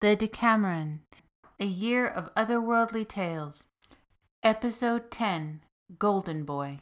The Deckameron, A Year of Otherworldly Tales, Episode 10 Golden Boy.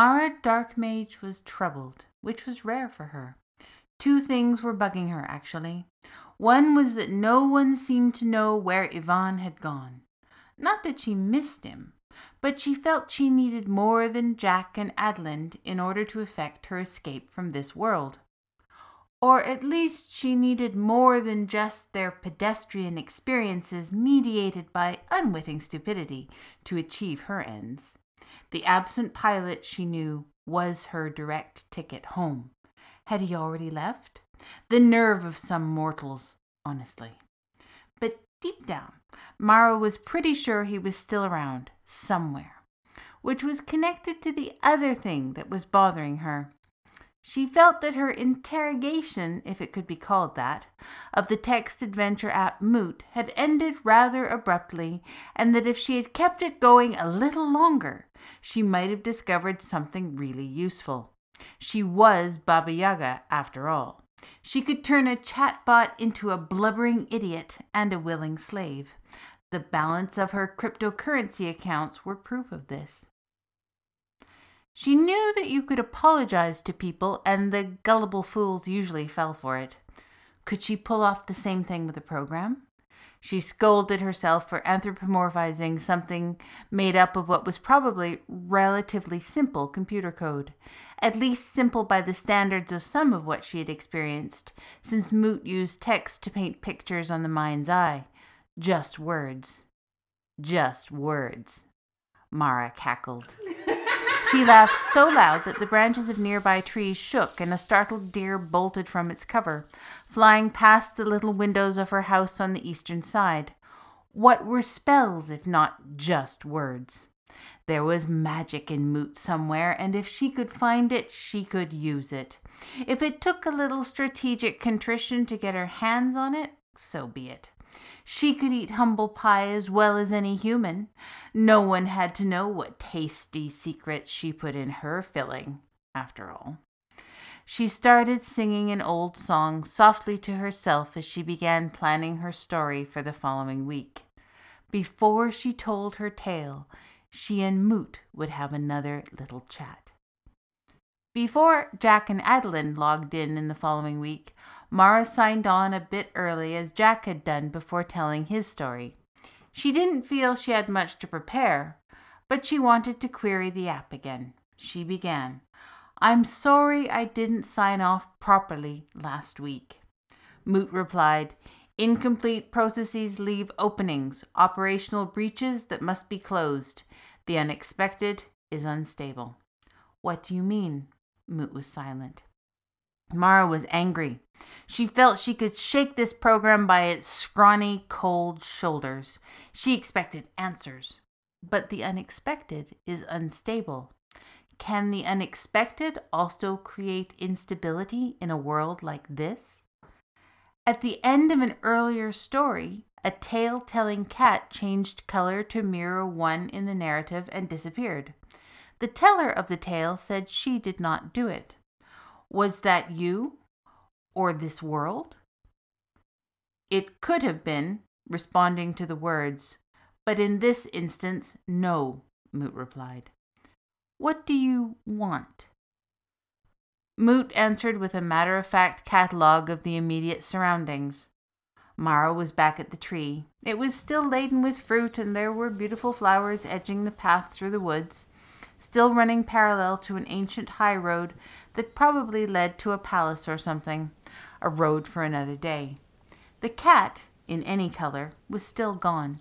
Mara Dark Mage was troubled, which was rare for her. Two things were bugging her, actually. One was that no one seemed to know where Ivan had gone. Not that she missed him, but she felt she needed more than Jack and Adland in order to effect her escape from this world. Or at least she needed more than just their pedestrian experiences mediated by unwitting stupidity to achieve her ends. The absent pilot, she knew, was her direct ticket home. Had he already left? The nerve of some mortals, honestly. But deep down, Mara was pretty sure he was still around, somewhere, which was connected to the other thing that was bothering her she felt that her interrogation, if it could be called that, of the text adventure app Moot had ended rather abruptly, and that if she had kept it going a little longer, she might have discovered something really useful. She was Baba Yaga, after all. She could turn a chatbot into a blubbering idiot and a willing slave. The balance of her cryptocurrency accounts were proof of this. She knew that you could apologize to people, and the gullible fools usually fell for it. Could she pull off the same thing with a program? She scolded herself for anthropomorphizing something made up of what was probably relatively simple computer code, at least simple by the standards of some of what she had experienced, since Moot used text to paint pictures on the mind's eye. Just words. Just words. Mara cackled. She laughed so loud that the branches of nearby trees shook and a startled deer bolted from its cover, flying past the little windows of her house on the eastern side. What were spells if not just words? There was magic in Moot somewhere, and if she could find it, she could use it. If it took a little strategic contrition to get her hands on it, so be it. She could eat humble pie as well as any human. No one had to know what tasty secrets she put in her filling, after all. She started singing an old song softly to herself as she began planning her story for the following week. Before she told her tale, she and Moot would have another little chat. Before Jack and Adalind logged in in the following week, Mara signed on a bit early as Jack had done before telling his story. She didn't feel she had much to prepare, but she wanted to query the app again. She began, I'm sorry I didn't sign off properly last week. Moot replied, Incomplete processes leave openings, operational breaches that must be closed. The unexpected is unstable. What do you mean? Moot was silent. Mara was angry. She felt she could shake this program by its scrawny, cold shoulders. She expected answers. But the unexpected is unstable. Can the unexpected also create instability in a world like this? At the end of an earlier story, a tale telling cat changed color to mirror one in the narrative and disappeared. The teller of the tale said she did not do it. Was that you or this world? It could have been, responding to the words, but in this instance, no, Moot replied. What do you want? Moot answered with a matter of fact catalogue of the immediate surroundings. Mara was back at the tree. It was still laden with fruit, and there were beautiful flowers edging the path through the woods still running parallel to an ancient high road that probably led to a palace or something, a road for another day. The cat, in any color, was still gone.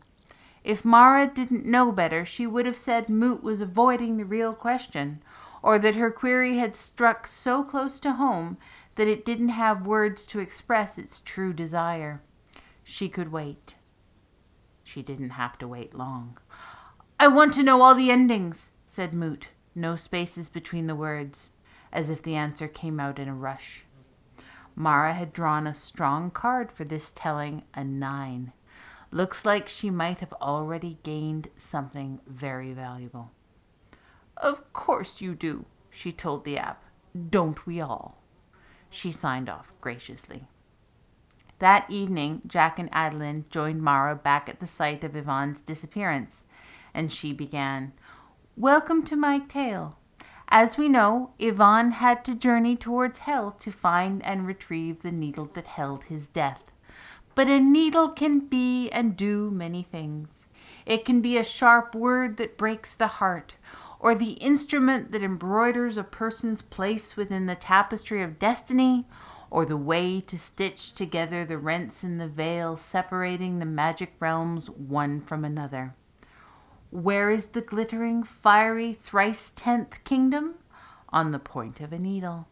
If Mara didn't know better, she would have said Moot was avoiding the real question, or that her query had struck so close to home that it didn't have words to express its true desire. She could wait. She didn't have to wait long. I want to know all the endings, said Moot, no spaces between the words, as if the answer came out in a rush. Mara had drawn a strong card for this telling, a nine. Looks like she might have already gained something very valuable. Of course you do, she told the app. Don't we all? She signed off graciously. That evening, Jack and Adeline joined Mara back at the site of Ivan's disappearance, and she began, Welcome to my tale. As we know, Ivan had to journey towards hell to find and retrieve the needle that held his death. But a needle can be and do many things. It can be a sharp word that breaks the heart, or the instrument that embroiders a person's place within the tapestry of destiny, or the way to stitch together the rents in the veil separating the magic realms one from another. Where is the glittering, fiery, thrice tenth kingdom? On the point of a needle.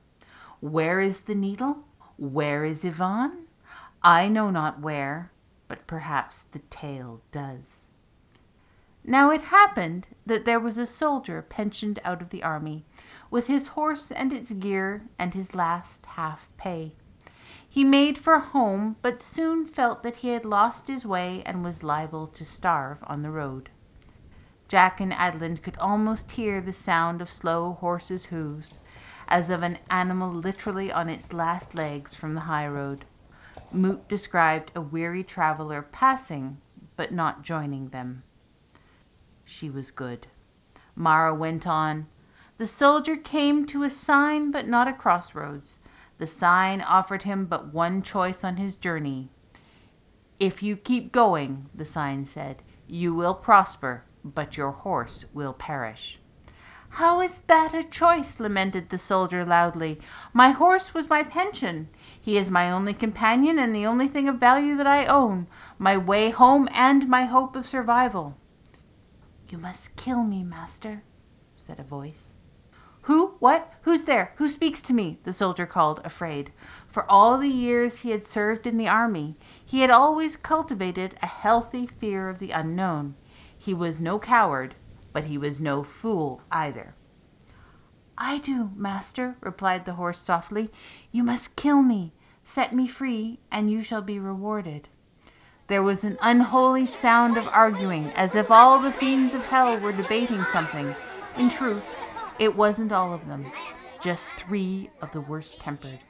Where is the needle? Where is Ivan? I know not where, but perhaps the tale does. Now it happened that there was a soldier pensioned out of the army, with his horse and its gear and his last half pay. He made for home, but soon felt that he had lost his way and was liable to starve on the road. Jack and Adeline could almost hear the sound of slow horses' hoofs, as of an animal literally on its last legs from the high road. Moot described a weary traveler passing, but not joining them. She was good. Mara went on. The soldier came to a sign, but not a crossroads. The sign offered him but one choice on his journey. If you keep going, the sign said, you will prosper, but your horse will perish. How is that a choice? lamented the soldier loudly. My horse was my pension. He is my only companion and the only thing of value that I own, my way home and my hope of survival. You must kill me, master, said a voice. Who? What? Who's there? Who speaks to me? the soldier called, afraid. For all the years he had served in the army, he had always cultivated a healthy fear of the unknown. He was no coward, but he was no fool either. I do, master, replied the horse softly. You must kill me, set me free, and you shall be rewarded. There was an unholy sound of arguing, as if all the fiends of hell were debating something. In truth, it wasn't all of them, just three of the worst tempered.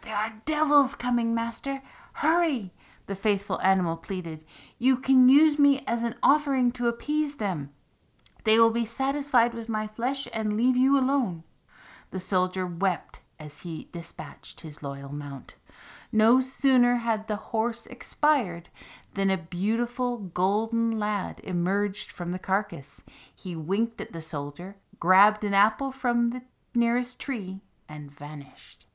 There are devils coming, master. Hurry! The faithful animal pleaded. You can use me as an offering to appease them. They will be satisfied with my flesh and leave you alone. The soldier wept as he dispatched his loyal mount. No sooner had the horse expired than a beautiful golden lad emerged from the carcass. He winked at the soldier, grabbed an apple from the nearest tree, and vanished.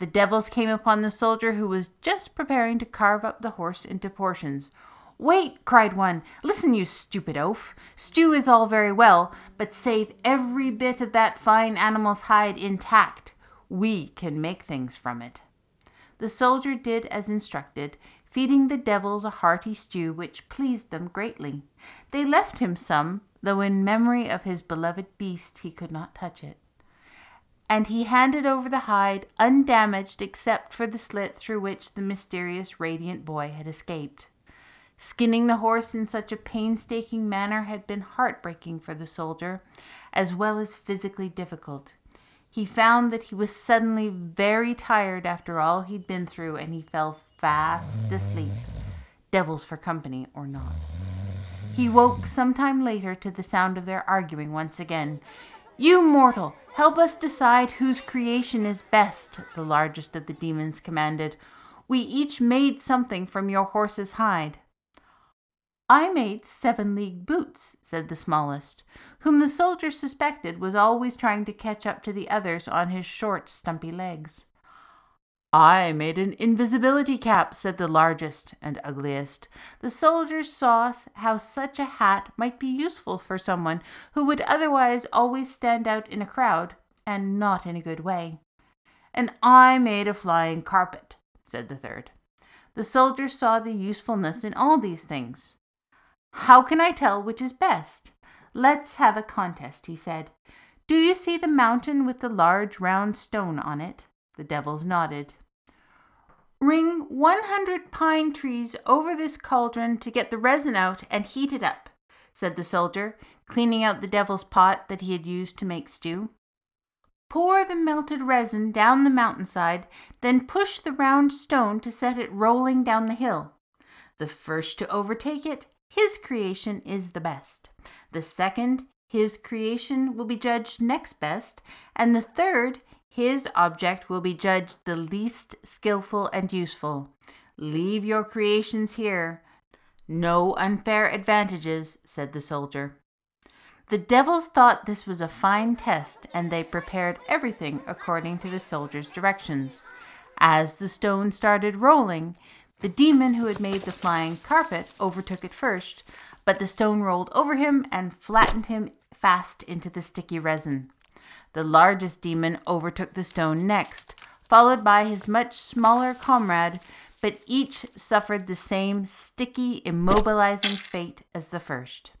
The devils came upon the soldier who was just preparing to carve up the horse into portions. Wait, cried one. Listen, you stupid oaf. Stew is all very well, but save every bit of that fine animal's hide intact. We can make things from it. The soldier did as instructed, feeding the devils a hearty stew which pleased them greatly. They left him some, though in memory of his beloved beast he could not touch it. And he handed over the hide undamaged except for the slit through which the mysterious radiant boy had escaped. Skinning the horse in such a painstaking manner had been heartbreaking for the soldier, as well as physically difficult. He found that he was suddenly very tired after all he'd been through, and he fell fast asleep, devils for company or not. He woke some time later to the sound of their arguing once again. You mortal, help us decide whose creation is best, the largest of the demons commanded. We each made something from your horse's hide. I made seven league boots, said the smallest, whom the soldier suspected was always trying to catch up to the others on his short, stumpy legs. I made an invisibility cap, said the largest and ugliest. The soldiers saw how such a hat might be useful for someone who would otherwise always stand out in a crowd, and not in a good way. And I made a flying carpet, said the third. The soldiers saw the usefulness in all these things. How can I tell which is best? Let's have a contest, he said. Do you see the mountain with the large round stone on it? The devils nodded. Ring 100 pine trees over this cauldron to get the resin out and heat it up, said the soldier, cleaning out the devil's pot that he had used to make stew. Pour the melted resin down the mountainside, then push the round stone to set it rolling down the hill. The first to overtake it, his creation is the best. The second, his creation will be judged next best, and the third, his object will be judged the least skilful and useful. Leave your creations here. No unfair advantages, said the soldier. The devils thought this was a fine test, and they prepared everything according to the soldier's directions. As the stone started rolling, the demon who had made the flying carpet overtook it first, but the stone rolled over him and flattened him fast into the sticky resin. The largest demon overtook the stone next, followed by his much smaller comrade, but each suffered the same sticky, immobilizing fate as the first.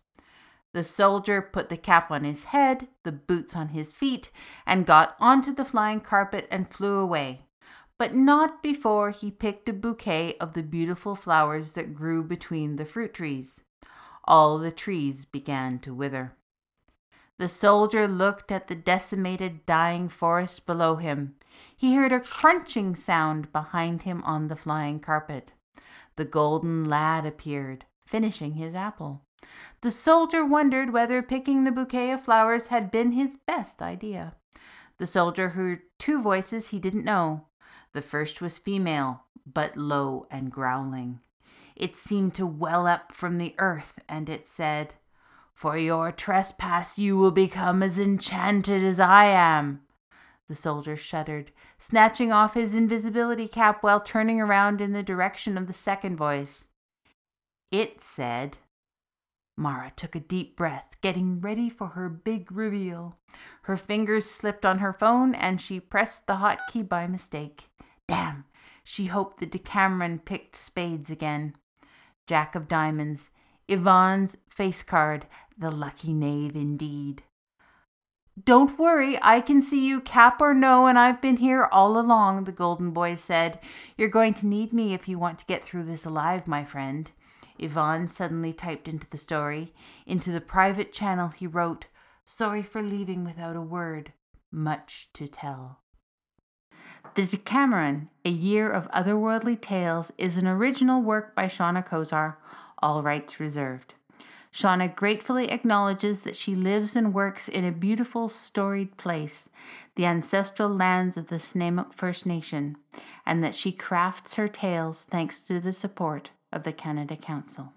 The soldier put the cap on his head, the boots on his feet, and got onto the flying carpet and flew away, but not before he picked a bouquet of the beautiful flowers that grew between the fruit trees. All the trees began to wither. The soldier looked at the decimated, dying forest below him. He heard a crunching sound behind him on the flying carpet. The golden lad appeared, finishing his apple. The soldier wondered whether picking the bouquet of flowers had been his best idea. The soldier heard two voices he didn't know. The first was female, but low and growling. It seemed to well up from the earth, and it said, for your trespass you will become as enchanted as I am. The soldier shuddered, snatching off his invisibility cap while turning around in the direction of the second voice. It said, Mara took a deep breath, getting ready for her big reveal. Her fingers slipped on her phone and she pressed the hotkey by mistake. Damn! She hoped the Deckameron picked spades again. Jack of diamonds, Ivan's face card, the lucky knave indeed. Don't worry, I can see you, cap or no, and I've been here all along, the golden boy said. You're going to need me if you want to get through this alive, my friend. Ivan suddenly typed into the story. Into the private channel he wrote, Sorry for leaving without a word. Much to tell. The Deckameron, A Year of Otherworldly Tales, is an original work by Seana Kozar, all rights reserved. Seana gratefully acknowledges that she lives and works in a beautiful, storied place, the ancestral lands of the Snuneymuxw First Nation, and that she crafts her tales thanks to the support of the Canada Council.